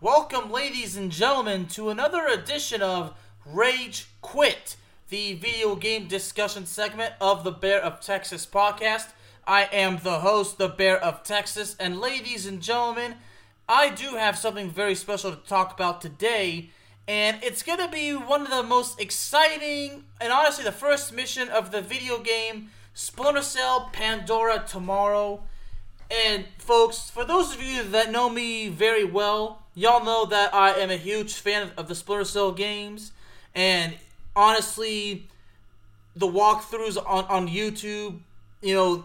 Welcome, ladies and gentlemen, to another edition of Rage Quit, the video game discussion segment of the Bear of Texas podcast. I am the host, the Bear of Texas, and ladies and gentlemen, I do have something very special to talk about today, and it's going to be one of the most exciting and honestly the first mission of the video game Splinter Cell Pandora tomorrow. And folks, for those of you that know me very well, y'all know that I am a huge fan of the Splinter Cell games. And honestly, the walkthroughs on, on YouTube, you know,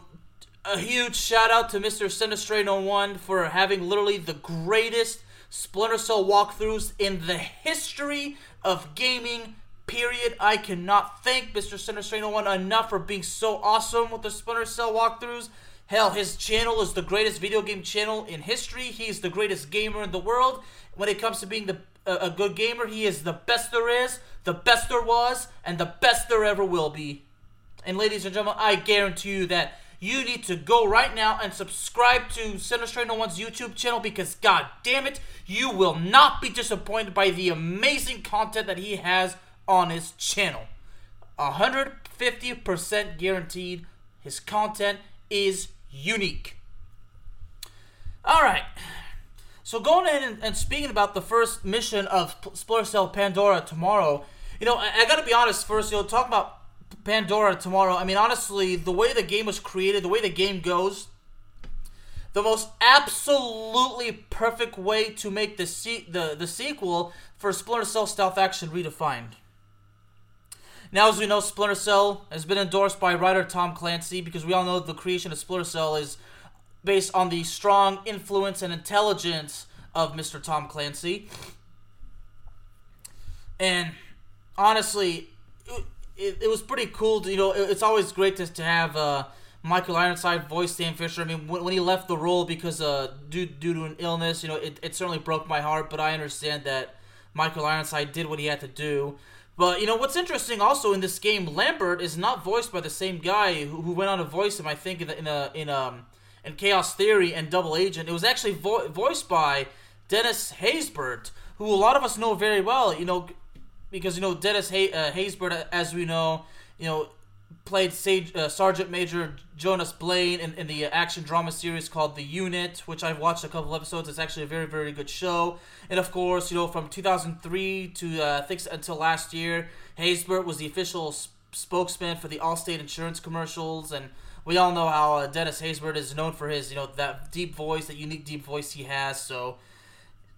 a huge shout out to Mr. Sinistrain01 for having literally the greatest Splinter Cell walkthroughs in the history of gaming. Period. I cannot thank Mr. Sinistrain01 enough for being so awesome with the Splinter Cell walkthroughs. Hell, his channel is the greatest video game channel in history. He's the greatest gamer in the world. When it comes to being the a, a good gamer, he is the best there is, the best there was, and the best there ever will be. And ladies and gentlemen, I guarantee you that you need to go right now and subscribe to Sinister No One's YouTube channel because god damn it, you will not be disappointed by the amazing content that he has on his channel. 150% guaranteed his content is unique. Alright. So going ahead and, and, speaking about the first mission of Splinter Cell Pandora tomorrow, you know, I, I gotta be honest first, you know, talk about Pandora tomorrow. I mean, honestly, the way the game was created, the way the game goes, the most absolutely perfect way to make the se- the the sequel for Splinter Cell Stealth Action redefined. Now, as we know, Splinter Cell has been endorsed by writer Tom Clancy because we all know the creation of Splinter Cell is based on the strong influence and intelligence of Mr. Tom Clancy. And honestly, it, it was pretty cool. To, you know, it, it's always great to, to have uh, Michael Ironside voice Sam Fisher. I mean, when, when he left the role because uh, due due to an illness, you know, it, it certainly broke my heart. But I understand that Michael Ironside did what he had to do. But you know what's interesting also in this game, Lambert is not voiced by the same guy who, who went on to voice him. I think in in a, in um in Chaos Theory and Double Agent. It was actually vo- voiced by Dennis Haysbert, who a lot of us know very well. You know, because you know Dennis Hay- uh, Haysbert, as we know, you know, played Sage, uh, Sergeant Major Jonas Blaine in, in the action drama series called The Unit, which I've watched a couple episodes. It's actually a very very good show. And of course, you know, from 2003 to uh, I think until last year, Haysbert was the official sp- spokesman for the Allstate insurance commercials and. We all know how uh, Dennis Haysbert is known for his, you know, that deep voice, that unique deep voice he has. So,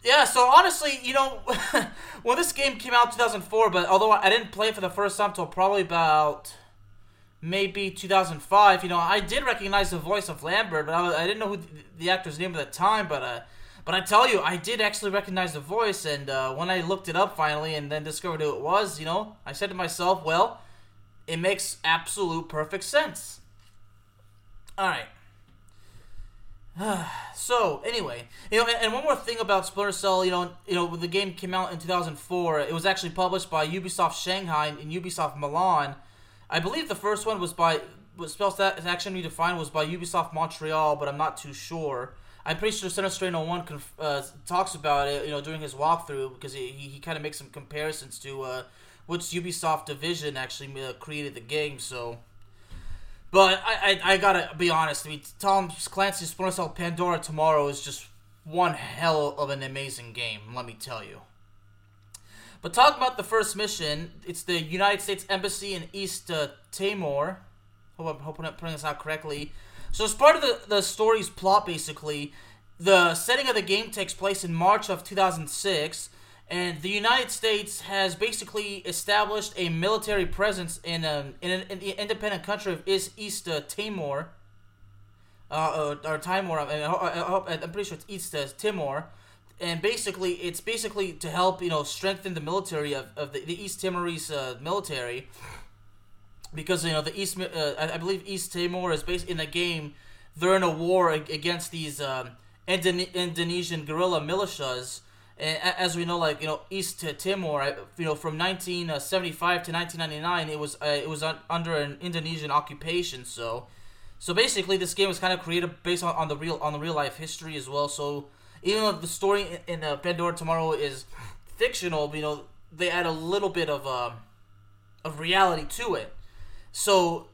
yeah, so honestly, you know, when this game came out 2004, but although I didn't play it for the first time until probably about maybe 2005, you know, I did recognize the voice of Lambert, but I, I didn't know who the, actor's name at the time, but uh, but I tell you, I did actually recognize the voice, and uh, when I looked it up finally and then discovered who it was, you know, I said to myself, well, it makes absolute perfect sense. All right. so anyway, you know, and, and, one more thing about Splinter Cell, you know, you know, when the game came out in 2004, it was actually published by Ubisoft Shanghai and Ubisoft Milan. I believe the first one was by was Stealth Action redefined was by Ubisoft Montreal, but I'm not too sure. I'm pretty sure Sinistrain 01 conf- uh, talks about it, you know, during his walkthrough because he, he, he kind of makes some comparisons to uh, which Ubisoft division actually uh, created the game. So but I, I, I gotta be honest. I mean, Tom Clancy's Splinter Cell Pandora tomorrow is just one hell of an amazing game. Let me tell you. But talking about the first mission, it's the United States Embassy in East uh, Timor. Hope I'm hoping I'm putting this out correctly. So, as part of the, the story's plot, basically, the setting of the game takes place in March of 2006, and the United States has basically established a military presence in, um, in, an, in the independent country of East, East uh, Timor. Uh, uh, or Timor, I, I, am pretty sure it's East uh, Timor. And basically it's basically to help you know strengthen the military of, of the, the East Timorese uh, military. Because you know the East uh, I, I believe East Timor is based in the game they're in a war against these um, Indone- Indonesian guerrilla militias. And as we know like you know East Timor you know from 1975 to 1999 it was uh, it was un- under an Indonesian occupation so. So basically this game was kind of created based on, on the real on the real life history as well so even though the story in, uh, Pandora Tomorrow is fictional, you know, they add a little bit of uh, of reality to it. So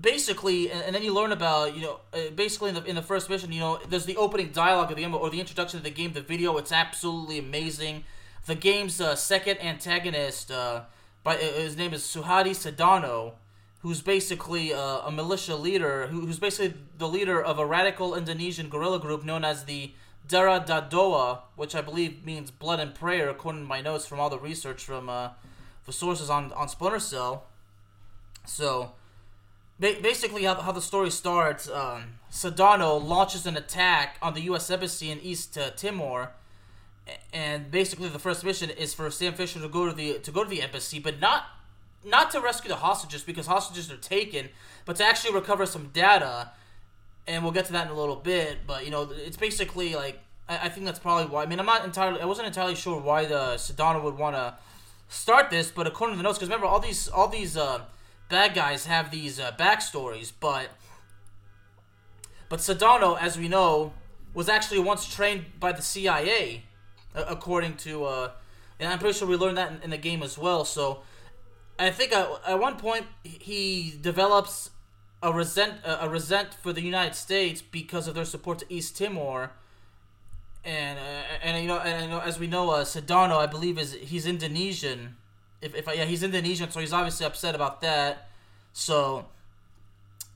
basically, and, and, then you learn about, you know, uh, basically in the, in the first mission, you know, there's the opening dialogue of the game or the introduction of the game, the video. It's absolutely amazing. The game's uh, second antagonist, uh, by uh, his name is Suhadi Sedano, who's basically uh, a militia leader, who, who's basically the leader of a radical Indonesian guerrilla group known as the Darah Dan Doa, which I believe means blood and prayer, according to my notes from all the research from uh, the sources on, on Splinter Cell. So, ba- basically, how, how the story starts um, Sedano launches an attack on the U.S. Embassy in East uh, Timor. And basically, the first mission is for Sam Fisher to go to the to go to the embassy, but not not to rescue the hostages because hostages are taken, but to actually recover some data and we'll get to that in a little bit. But you know, it's basically like I, I think that's probably why. I mean, I'm not entirely. I wasn't entirely sure why the Sedano would want to start this, but according to the notes, because remember all these all these uh, bad guys have these uh, backstories, but but Sedano, as we know, was actually once trained by the CIA, according to. Uh, and I'm pretty sure we learned that in, in the game as well. So I think at one point he develops a resent a resent for the United States because of their support to East Timor. And uh, and you know and you know as we know, uh, Sedano I believe is he's Indonesian. If if I, yeah he's Indonesian, so he's obviously upset about that. So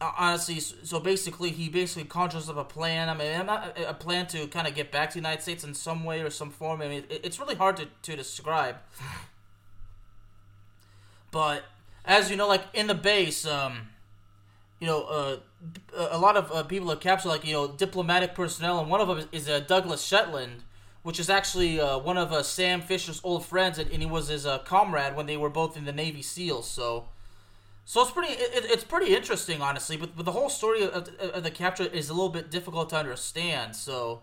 uh, honestly, so basically he basically conjures up a plan. I mean, a plan to kind of get back to the United States in some way or some form. I mean, it's really hard to to describe. But as you know, like in the base, um, you know, uh, a lot of uh, people are captured, like you know, diplomatic personnel, and one of them is, uh, Douglas Shetland, which is actually uh, one of uh, Sam Fisher's old friends, and, and he was his uh, comrade when they were both in the Navy SEALs. So, so it's pretty, it, it's pretty interesting, honestly. But, but the whole story of, of the capture is a little bit difficult to understand. So,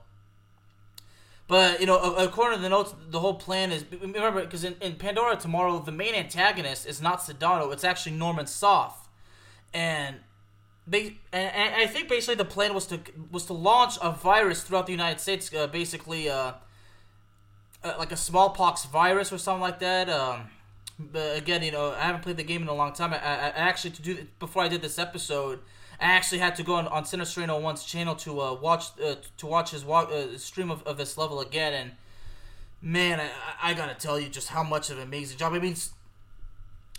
but you know, according to the notes, the whole plan is remember because in, in Pandora tomorrow, the main antagonist is not Sedano; it's actually Norman Soth, and they and, I think basically the plan was to was to launch a virus throughout the United States, uh, basically uh, uh, like a smallpox virus or something like that. Um, but again, you know, I haven't played the game in a long time. I, I, I actually to do before I did this episode, I actually had to go on on Sinistrain 01's channel to uh, watch uh, to watch his uh, stream of, of this level again, and man, I, I gotta tell you just how much of an amazing job. I mean,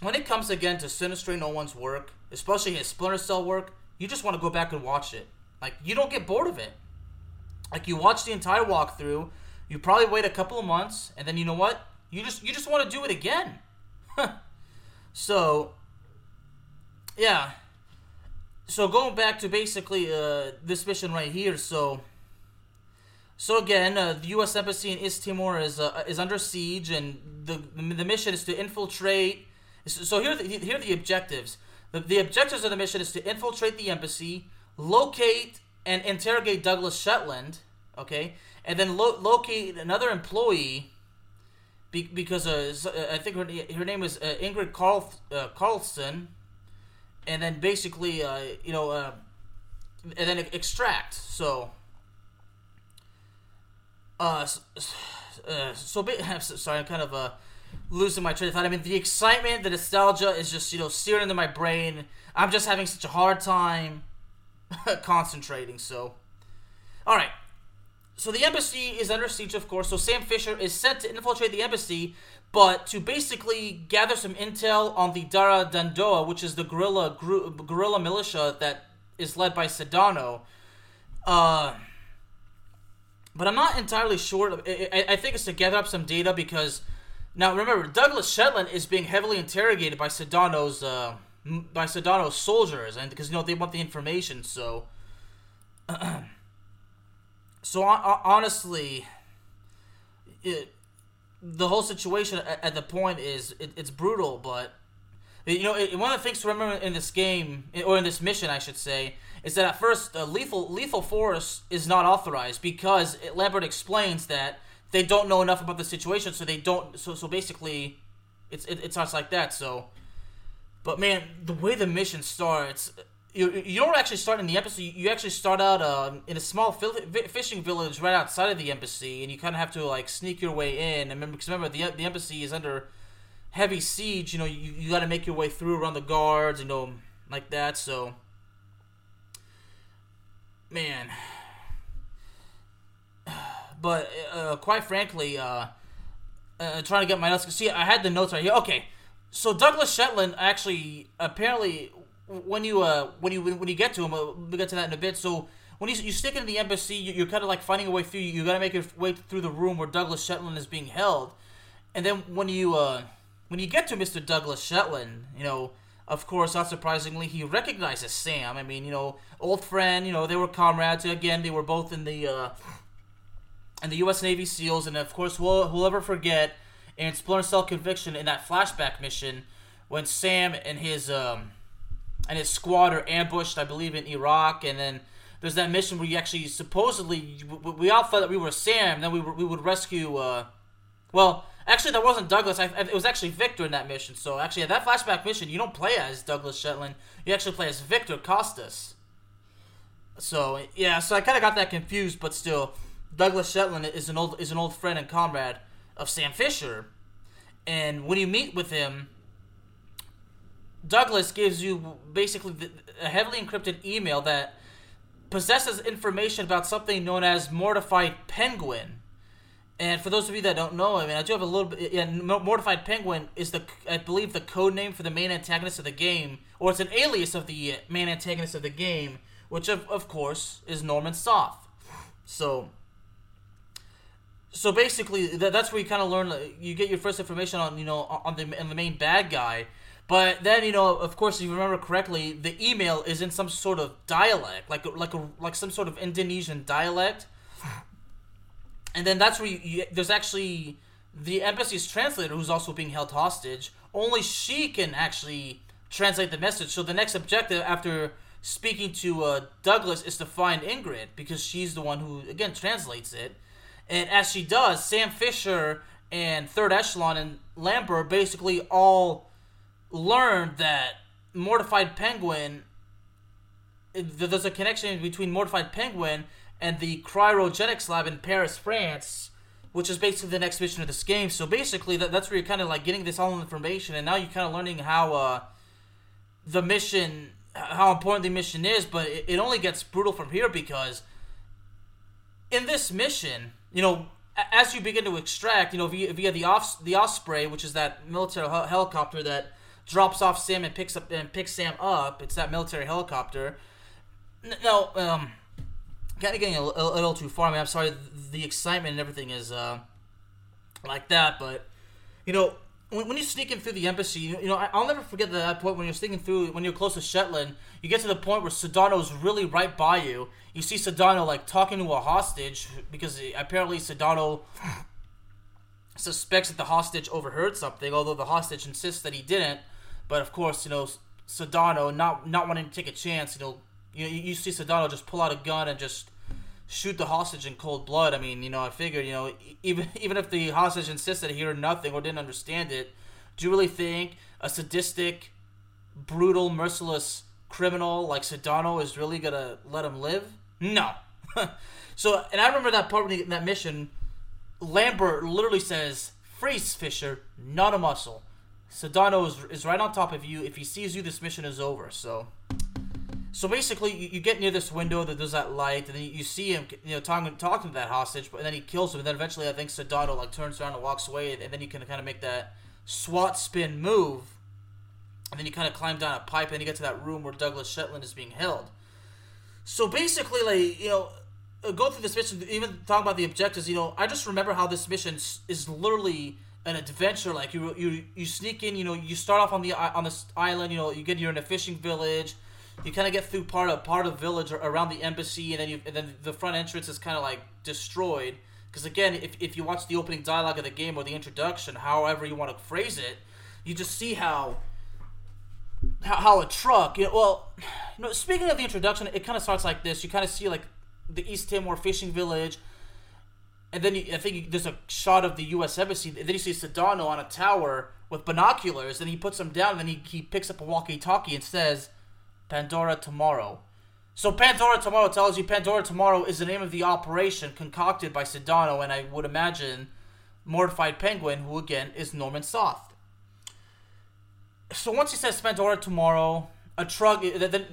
when it comes again to Sinistrain 01's work, especially his Splinter Cell work, you just want to go back and watch it. Like you don't get bored of it. Like you watch the entire walkthrough, you probably wait a couple of months, and then you know what? You just you just want to do it again. so yeah. So going back to basically uh, this mission right here, so so again, uh, the U.S. embassy in East Timor is uh, is under siege, and the the mission is to infiltrate. So here are the, here are the objectives. The, the objectives of the mission is to infiltrate the embassy, locate and interrogate Douglas Shetland, okay, and then lo- locate another employee be- because uh, uh I think her, her name was uh, Ingrid Carl uh, Carlson, and then basically, uh, you know, uh, and then extract. So, uh, uh so, sorry, I'm kind of losing my train of thought. I mean, the excitement, the nostalgia is just, you know, searing into my brain. I'm just having such a hard time concentrating, so. Alright. So the embassy is under siege, of course. So Sam Fisher is sent to infiltrate the embassy, but to basically gather some intel on the Darah Dan Doa, which is the guerrilla guerrilla militia that is led by Sedano. Uh, but I'm not entirely sure. I, I think it's to gather up some data because now remember, Douglas Shetland is being heavily interrogated by Sedano's uh, by Sedano's soldiers, and because you know they want the information. So, so honestly, it, the whole situation at, at the point is it, it's brutal, but you know, it, one of the things to remember in this game or in this mission, I should say, is that at first uh, lethal lethal force is not authorized because Lambert explains that they don't know enough about the situation, so they don't. So so basically, it's it, it starts like that. So, but man, the way the mission starts, you, you don't actually start in the embassy. You actually start out um, in a small fishing village right outside of the embassy, and you kind of have to like sneak your way in. And remember, because remember the the embassy is under heavy siege. You know, you, you got to make your way through around the guards. You know, like that. So, man. But uh, quite frankly, uh, uh, trying to get my notes. See, I had the notes right here. Okay, so Douglas Shetland actually apparently when you uh when you when you get to him, uh, we'll get to that in a bit. So when you you stick into the embassy, you, are kind of like finding a way through. You got to make your way through the room where Douglas Shetland is being held, and then when you uh when you get to Mr. Douglas Shetland, you know. Of course, not surprisingly, he recognizes Sam. I mean, you know, old friend. You know, they were comrades. Again, they were both in the uh, and the U.S. Navy SEALs, and of course, we'll, we'll ever forget in Splinter Cell Conviction in that flashback mission when Sam and his um, and his squad are ambushed, I believe, in Iraq, and then there's that mission where you actually supposedly we all thought that we were Sam, then we were, we would rescue. Uh, well, actually, that wasn't Douglas. I, it was actually Victor in that mission. So actually, at that flashback mission, you don't play as Douglas Shetland. You actually play as Victor Costas. So yeah, so I kind of got that confused, but still. Douglas Shetland is an old is an old friend and comrade of Sam Fisher, and when you meet with him, Douglas gives you basically a heavily encrypted email that possesses information about something known as Mortified Penguin. And for those of you that don't know, I mean, I do have a little bit. Yeah, Mortified Penguin is the, I believe, the code name for the main antagonist of the game, or it's an alias of the uh, main antagonist of the game, which of, of course is Norman Soth. So so basically, that, that's where you kind of learn. You get your first information on you know on the on the main bad guy. But then you know, of course, if you remember correctly, the email is in some sort of dialect, like like a like some sort of Indonesian dialect. And then that's where you, you, there's actually the embassy's translator who's also being held hostage. Only she can actually translate the message. So the next objective after speaking to uh, Douglas is to find Ingrid because she's the one who again translates it. And as she does, Sam Fisher and Third Echelon and Lambert basically all learned that Mortified Penguin. There's a connection between Mortified Penguin and the cryogenics lab in Paris, France, which is basically the next mission of this game. So basically, that, that's where you're kind of like getting this all information, and now you're kind of learning how uh, the mission, how important the mission is. But it, it only gets brutal from here because in this mission, you know, as you begin to extract, you know, via, via the off the Osprey, which is that military helicopter that drops off Sam and picks up and picks Sam up. It's that military helicopter. Now, um, kind of getting a, a, little too far. I mean, I'm sorry. The excitement and everything is uh, like that, but you know, when, when you sneak in through the embassy, you, you know, I, will never forget that point when you're sneaking through, when you're close to Shetland, you get to the point where Sedano's really right by you. You see Sedano, like, talking to a hostage, because apparently Sedano suspects that the hostage overheard something, although the hostage insists that he didn't. But, of course, you know, Sedano, not, not wanting to take a chance, you know, you, you see Sedano just pull out a gun and just shoot the hostage in cold blood. I mean, you know, I figured, you know, even even if the hostage insisted he heard nothing or didn't understand it, do you really think a sadistic, brutal, merciless criminal like Sedano is really gonna let him live? No. so, and I remember that part when he, in that mission, Lambert literally says, "Freeze, Fisher, not a muscle." Sedano is, is right on top of you. If he sees you, this mission is over. So, so basically, you, you, get near this window that there's that light, and then you, you see him, you know, talking talking to that hostage, but then he kills him, and then eventually, I think Sedano like turns around and walks away, and, and then you can kind of make that SWAT spin move, and then you kind of climb down a pipe, and you get to that room where Douglas Shetland is being held. So basically, like you know, uh, go through this mission, even talking about the objectives. You know, I just remember how this mission is literally an adventure. Like you, you, you sneak in. You know, you start off on the on this island. You know, you get you're in a fishing village you kind of get through part of part of village around the embassy, and then you and then the front entrance is kind of like destroyed Because again, if, if you watch the opening dialogue of the game or the introduction, however you want to phrase it, you just see how how, how a truck. You know, well, you know, speaking of the introduction, it kind of starts like this. You kind of see like the East Timor fishing village, and then you, I think there's a shot of the U.S. embassy. And then you see Sedano on a tower with binoculars, and he puts them down, and then he, he picks up a walkie-talkie and says, "Pandora tomorrow." So Pandora Tomorrow tells you Pandora Tomorrow is the name of the operation concocted by Sedano, and I would imagine Mortified Penguin, who again is Norman Soth. So once he says Pandora Tomorrow, a truck, then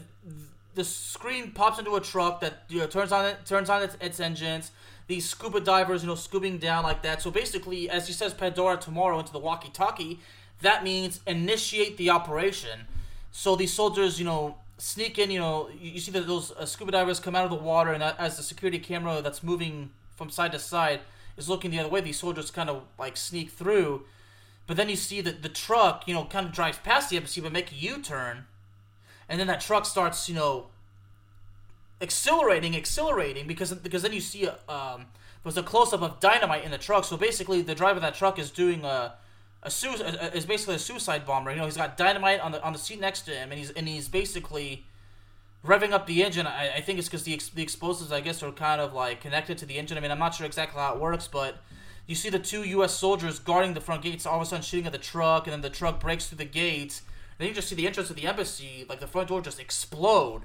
the screen pops into a truck that you know, turns on it, turns on its, its engines. These scuba divers, you know, scooping down like that. So basically, as he says Pandora Tomorrow into the walkie-talkie, that means initiate the operation. So these soldiers, you know, sneak in. You know, you, see that those uh, scuba divers come out of the water, and as the security camera that's moving from side to side is looking the other way, these soldiers kind of like sneak through. But then you see that the truck, you know, kind of drives past the embassy, but make a U-turn, and then that truck starts, you know, accelerating, accelerating, because because then you see a um, there's a close up of dynamite in the truck. So basically, the driver of that truck is doing a a, is basically a suicide bomber. You know, he's got dynamite on the on the seat next to him, and he's and he's basically revving up the engine. I, I think it's because the ex- the explosives, I guess, are kind of like connected to the engine. I mean, I'm not sure exactly how it works, but you see the two U.S. soldiers guarding the front gates, all of a sudden shooting at the truck, and then the truck breaks through the gates. Then you just see the entrance of the embassy, like the front door, just explode.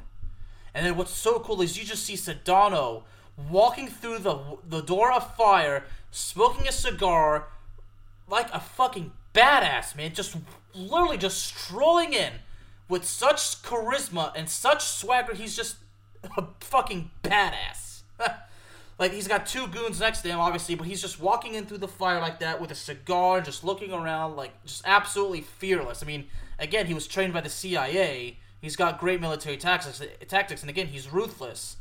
And then what's so cool is you just see Sedano walking through the the door of fire, smoking a cigar, like a fucking badass, man. Just literally just strolling in with such charisma and such swagger. He's just a fucking badass. like he's got two goons next to him, obviously, but he's just walking in through the fire like that with a cigar, just looking around, like just absolutely fearless. I mean, again, he was trained by the CIA. He's got great military tactics, tactics, and again, he's ruthless.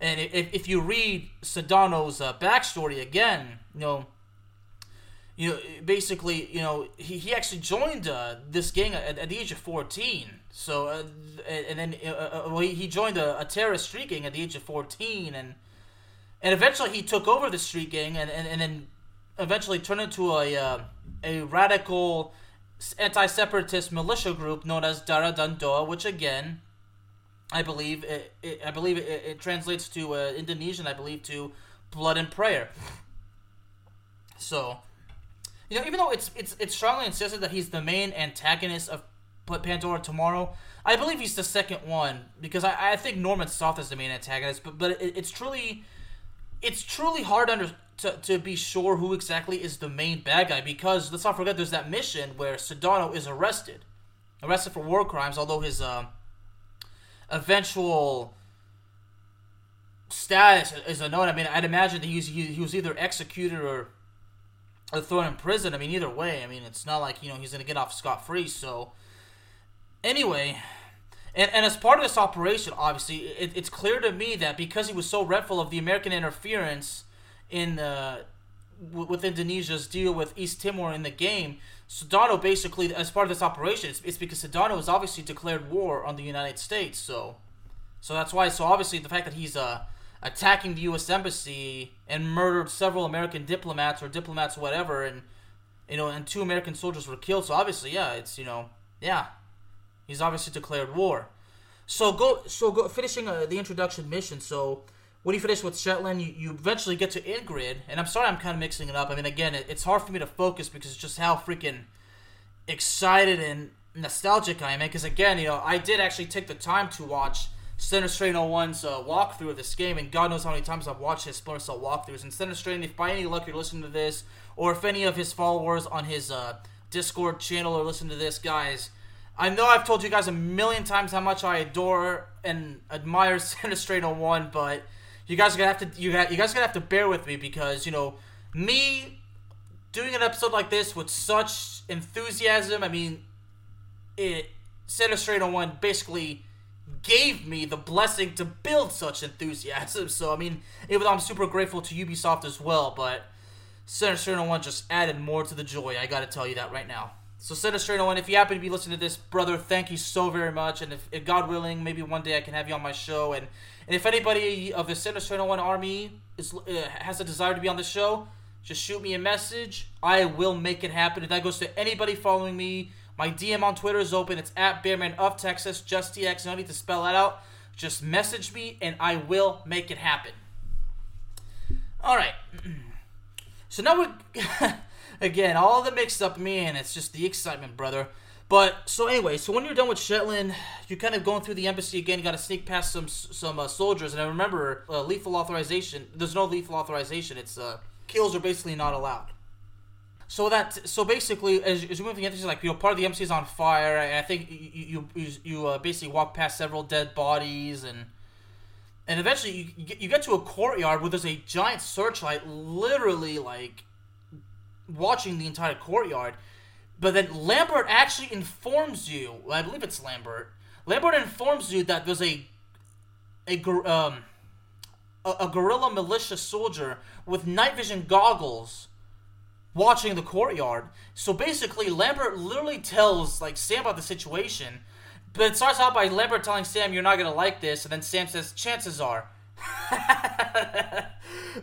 And if, if you read Sedano's uh, backstory again, you know, you know, basically, you know, he, he actually joined uh, this gang at, at, the age of 14. So, uh, and then uh, uh, well, he joined a, a, terrorist street gang at the age of 14, and and eventually he took over the street gang, and, and, and then eventually turned into a uh, a radical anti-separatist militia group known as Darah Dan Doa, which again, I believe it, it I believe it, it translates to uh, Indonesian, I believe to blood and prayer. So you know, even though it's it's it's strongly insisted that he's the main antagonist of Pandora Tomorrow, I believe he's the second one because I, I think Norman Soth is the main antagonist. But but it, it's truly it's truly hard under to, to be sure who exactly is the main bad guy because let's not forget there's that mission where Sedano is arrested, arrested for war crimes. Although his uh, eventual status is unknown. I mean, I'd imagine that he was, he, he was either executed or or thrown in prison. I mean, either way, I mean, it's not like you know he's gonna get off scot free. So, anyway, and and as part of this operation, obviously, it, it's clear to me that because he was so dreadful of the American interference in uh, w- with Indonesia's deal with East Timor in the game, Sedano basically, as part of this operation, it's, it's because Sedano has obviously declared war on the United States. So, so that's why. So obviously, the fact that he's uh attacking the U.S. embassy and murdered several American diplomats or diplomats, whatever, and you know, and two American soldiers were killed. So obviously, yeah, it's you know, yeah, he's obviously declared war. So go, so go, finishing uh, the introduction mission. So when you finish with Shetland, you, you eventually get to Ingrid, and I'm sorry I'm kind of mixing it up. I mean, again, it, it's hard for me to focus because it's just how freaking excited and nostalgic I am. Because again, you know, I did actually take the time to watch Sinistrain 01's uh, walkthrough of this game, and God knows how many times I've watched his Splinter Cell walkthroughs. And Sinistrain, if by any luck you're listening to this, or if any of his followers on his uh, Discord channel are listening to this, guys, I know I've told you guys a million times how much I adore and admire Strain 01, but you guys are gonna have to you, you guys are gonna have to bear with me because you know me doing an episode like this with such enthusiasm. I mean, it Strain 01 basically gave me the blessing to build such enthusiasm. So I mean, even I'm super grateful to Ubisoft as well, but Strain 01 just added more to the joy. I gotta tell you that right now. So Sinistrain 01, if you happen to be listening to this, brother, thank you so very much. And if, if, God willing, maybe one day I can have you on my show and And if anybody of the Sanders 1 Army is, uh, has a desire to be on the show, just shoot me a message. I will make it happen. If that goes to anybody following me, my DM on Twitter is open. It's at Bearman of Texas, just TX. No need to spell that out. Just message me and I will make it happen. All right. So now we're again all the mixed up man. It's just the excitement, brother. But so anyway, so when you're done with Shetland, you're kind of going through the embassy again. You got to sneak past some some uh, soldiers, and I remember uh, lethal authorization. There's no lethal authorization. It's uh, kills are basically not allowed. So that so basically, as, as you move the embassy, like you know, part of the embassy is on fire, and I think you you you, uh, basically walk past several dead bodies and and eventually you, you get to a courtyard where there's a giant searchlight literally like watching the entire courtyard but then lambert actually informs you i believe it's lambert lambert informs you that there's a a um a, a guerrilla militia soldier with night vision goggles watching the courtyard so basically lambert literally tells like sam about the situation but it starts out by Lambert telling Sam, "You're not gonna like this," and then Sam says, "Chances are." I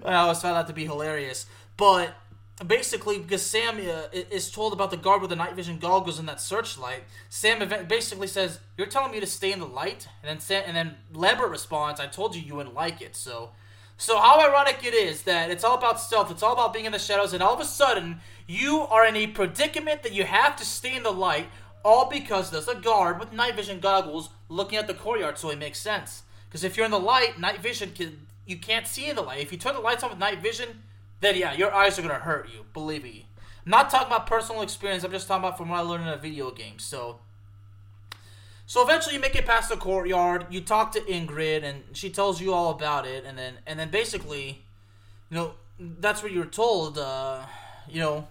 always found that to be hilarious. But basically, because Sam uh, is told about the guard with the night vision goggles and that searchlight, Sam basically says, "You're telling me to stay in the light," and then Sam, and then Lambert responds, "I told you you wouldn't like it." So, so how ironic it is that it's all about stealth, it's all about being in the shadows, and all of a sudden you are in a predicament that you have to stay in the light all because there's a guard with night vision goggles looking at the courtyard, so it makes sense. Because if you're in the light, night vision can you can't see in the light. If you turn the lights on with night vision, then yeah, your eyes are gonna hurt you. Believe me. I'm not talking about personal experience. I'm just talking about from what I learned in a video game. So, so eventually you make it past the courtyard. You talk to Ingrid, and she tells you all about it. And then, and then basically, you know, that's what you're told. Uh, you know,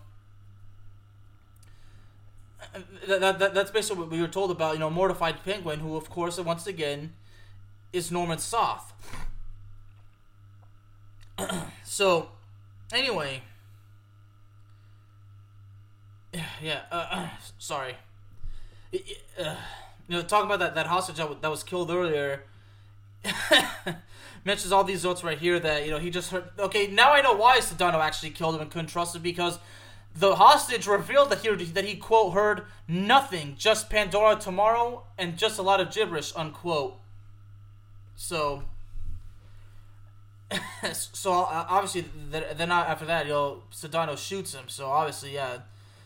that, that, that's basically what we were told about, you know, Mortified Penguin, who, of course, once again, is Norman Soth. so, anyway. Yeah, uh, uh, sorry. Uh, you know, talking about that, that hostage that, that was killed earlier, mentions all these notes right here that, you know, he just heard. Okay, now I know why Sedano actually killed him and couldn't trust him because the hostage revealed that he that he quote heard nothing, just Pandora tomorrow and just a lot of gibberish unquote. So, so uh, obviously then after that, you know, Sedano shoots him. So obviously, yeah.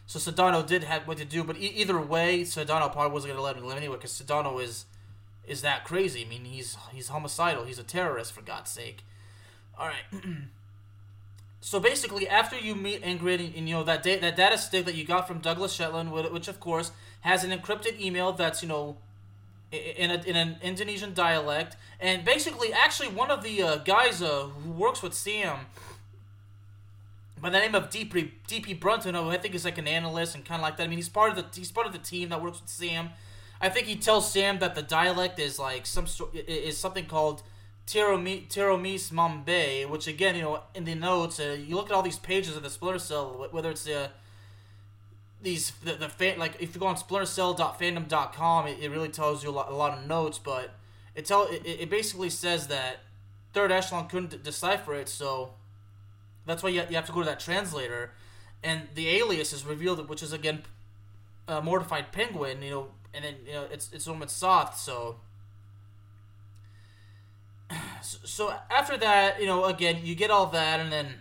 So Sedano did have what to do, but e- either way, Sedano probably wasn't gonna let him live anyway because Sedano is is that crazy. I mean, he's he's homicidal. He's a terrorist for God's sake. All right. so basically, after you meet Ingrid and, and you know that da- that data stick that you got from Douglas Shetland, which of course has an encrypted email that's you know in, a, in an Indonesian dialect, and basically, actually, one of the uh, guys uh, who works with Sam by the name of DP DP Brunton, who I think is like an analyst and kind of like that. I mean, he's part of the he's part of the team that works with Sam. I think he tells Sam that the dialect is like some is something called Tiromis Mambe, which again, you know, in the notes, uh, you look at all these pages of the Splinter Cell, whether it's the uh, these the, the fan, like if you go on splintercell.fandom.com, it, it really tells you a lot, a lot of notes, but it tell it, it basically says that third echelon couldn't decipher it, so that's why you, you have to go to that translator, and the alias is revealed, which is again a mortified penguin, you know, and then you know it's it's Norman Soth, so so after that, you know, again, you get all that, and then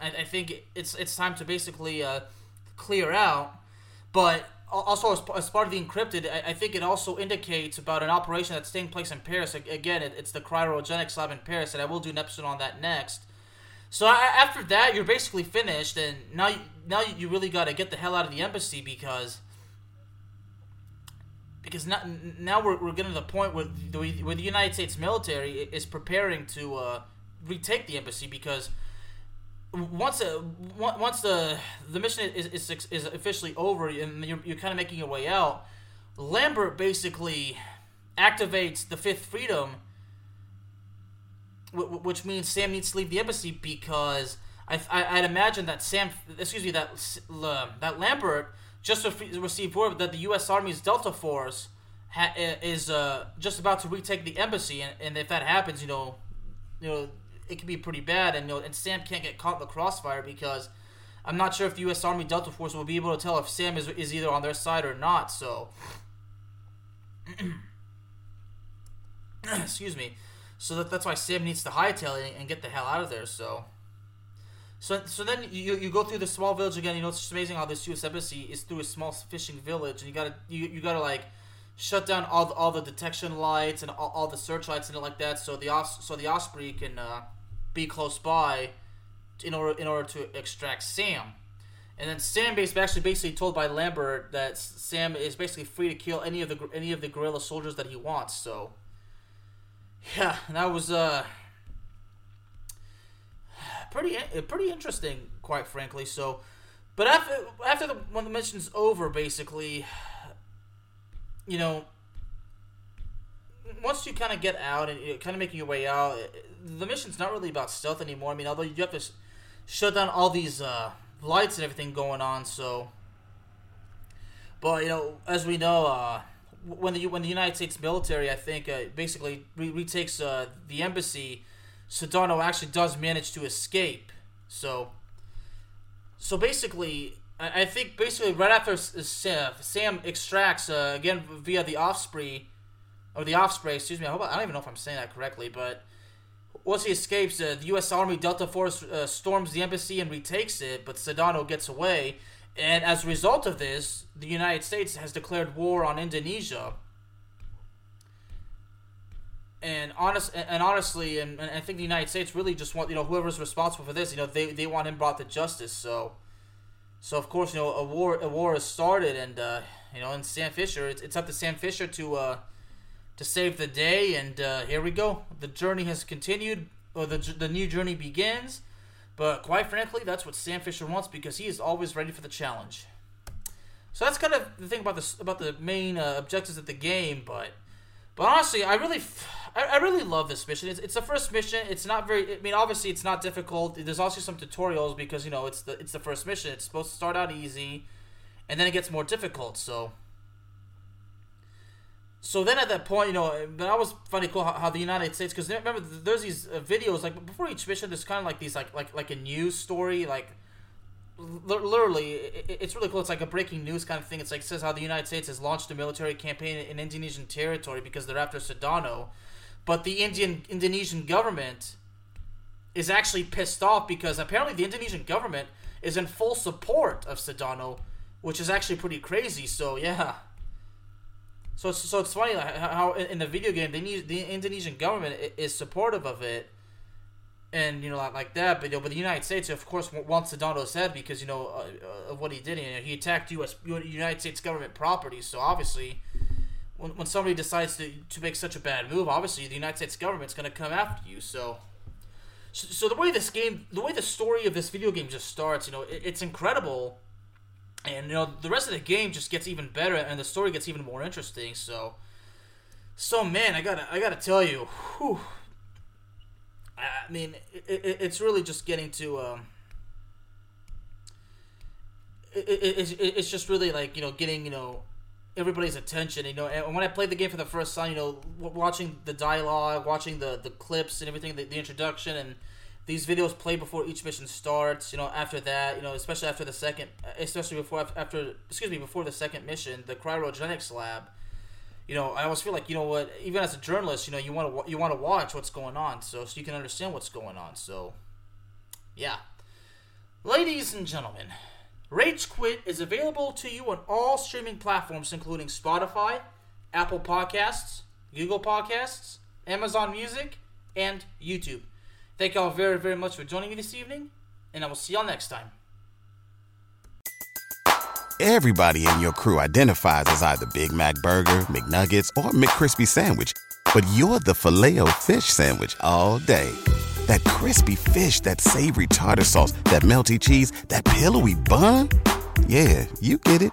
I, I think it's it's time to basically uh, clear out. But also, as, as part of the encrypted, I, I, think it also indicates about an operation that's taking place in Paris. Again, it, it's the cryogenics lab in Paris, and I will do an episode on that next. So I, after that, you're basically finished, and now you, now you really got to get the hell out of the embassy because because now, now we're, we're getting to the point where the, where the United States military is preparing to uh, retake the embassy because once uh, once the the mission is, is, is officially over and you're, you're kind of making your way out, Lambert basically activates the Fifth Freedom, which means Sam needs to leave the embassy because I, I would imagine that Sam excuse me that that Lambert just received word that the U.S. Army's Delta Force ha- is uh, just about to retake the embassy, and, and if that happens, you know, you know, it could be pretty bad, and you know, and Sam can't get caught in the crossfire because I'm not sure if the U.S. Army Delta Force will be able to tell if Sam is is either on their side or not. So, excuse me. So that, that's why Sam needs to hightail it and get the hell out of there. So. So, so then you, you go through the small village again. You know it's just amazing how this U.S. embassy is through a small fishing village, and you gotta you, you gotta like shut down all the, all the detection lights and all, all the searchlights and it like that, so the os- so the Osprey can uh, be close by in order in order to extract Sam. And then Sam basically actually basically told by Lambert that Sam is basically free to kill any of the any of the guerrilla soldiers that he wants. So yeah, that was uh pretty pretty interesting, quite frankly. So, but after after the when the mission's over, basically, you know, once you kind of get out and you're kind of making your way out, the mission's not really about stealth anymore. I mean, although you have to shut down all these uh, lights and everything going on, so. But you know, as we know, uh, when the when the United States military, I think, uh, basically re- retakes uh, the embassy Sedano actually does manage to escape. So, so basically, I, think basically right after Sam extracts uh, again via the Osprey, or the Osprey, excuse me. I, hope, I don't even know if I'm saying that correctly, but once he escapes, uh, the U.S. Army Delta Force uh, storms the embassy and retakes it, but Sedano gets away. And as a result of this, the United States has declared war on Indonesia and honest and honestly, and, and I think the United States really just want you know whoever's responsible for this, you know, they, they want him brought to justice. So, so of course, you know, a war a war has started, and uh, you know, and Sam Fisher, it's, it's up to Sam Fisher to uh, to save the day, and uh, here we go. The journey has continued, or the the new journey begins. But quite frankly, that's what Sam Fisher wants because he is always ready for the challenge. So that's kind of the thing about the about the main uh, objectives of the game, but but honestly, I really. I, I really love this mission. It's, it's the first mission. It's not very. I mean, obviously, it's not difficult. There's also some tutorials because you know it's the it's the first mission. It's supposed to start out easy, and then it gets more difficult. So. So then at that point, you know, that was funny cool how, how the United States because remember there's these uh, videos like before each mission there's kind of like these like like like a news story like literally it's really cool it's like a breaking news kind of thing it's like it says how the united states has launched a military campaign in indonesian territory because they're after sedano but the Indian Indonesian government is actually pissed off because apparently the Indonesian government is in full support of Sedano, which is actually pretty crazy. So yeah. So so it's funny how in the video game they the Indonesian government is supportive of it, and you know like that. But you know, but the United States of course wants Sedano's head because you know uh, of what he did. You know, he attacked U.S. United States government property. So obviously when, when somebody decides to, to make such a bad move, obviously the United States government's going to come after you. So, so, so, the way this game, the way the story of this video game just starts, you know, it, it's incredible, and you know the rest of the game just gets even better, and the story gets even more interesting. So, so man, I gotta, I gotta tell you, whew, I mean, it, it, it's really just getting to. Um, it, it, it's just really like you know getting you know everybody's attention. You know, and when I played the game for the first time, you know, watching the dialogue, watching the the clips and everything, the, the introduction and these videos play before each mission starts. You know, after that, you know, especially after the second, uh, especially before after excuse me before the second mission, the cryogenics lab. You know, I always feel like you know what, even as a journalist, you know, you want to you want to watch what's going on, so so you can understand what's going on. So, yeah, ladies and gentlemen. Rage Quit is available to you on all streaming platforms, including Spotify, Apple Podcasts, Google Podcasts, Amazon Music, and YouTube. Thank y'all very, very much for joining me this evening, and I will see y'all next time. Everybody in your crew identifies as either Big Mac Burger, McNuggets, or McCrispy Sandwich, but you're the filet fish Sandwich all day that crispy fish, that savory tartar sauce, that melty cheese, that pillowy bun. Yeah, you get it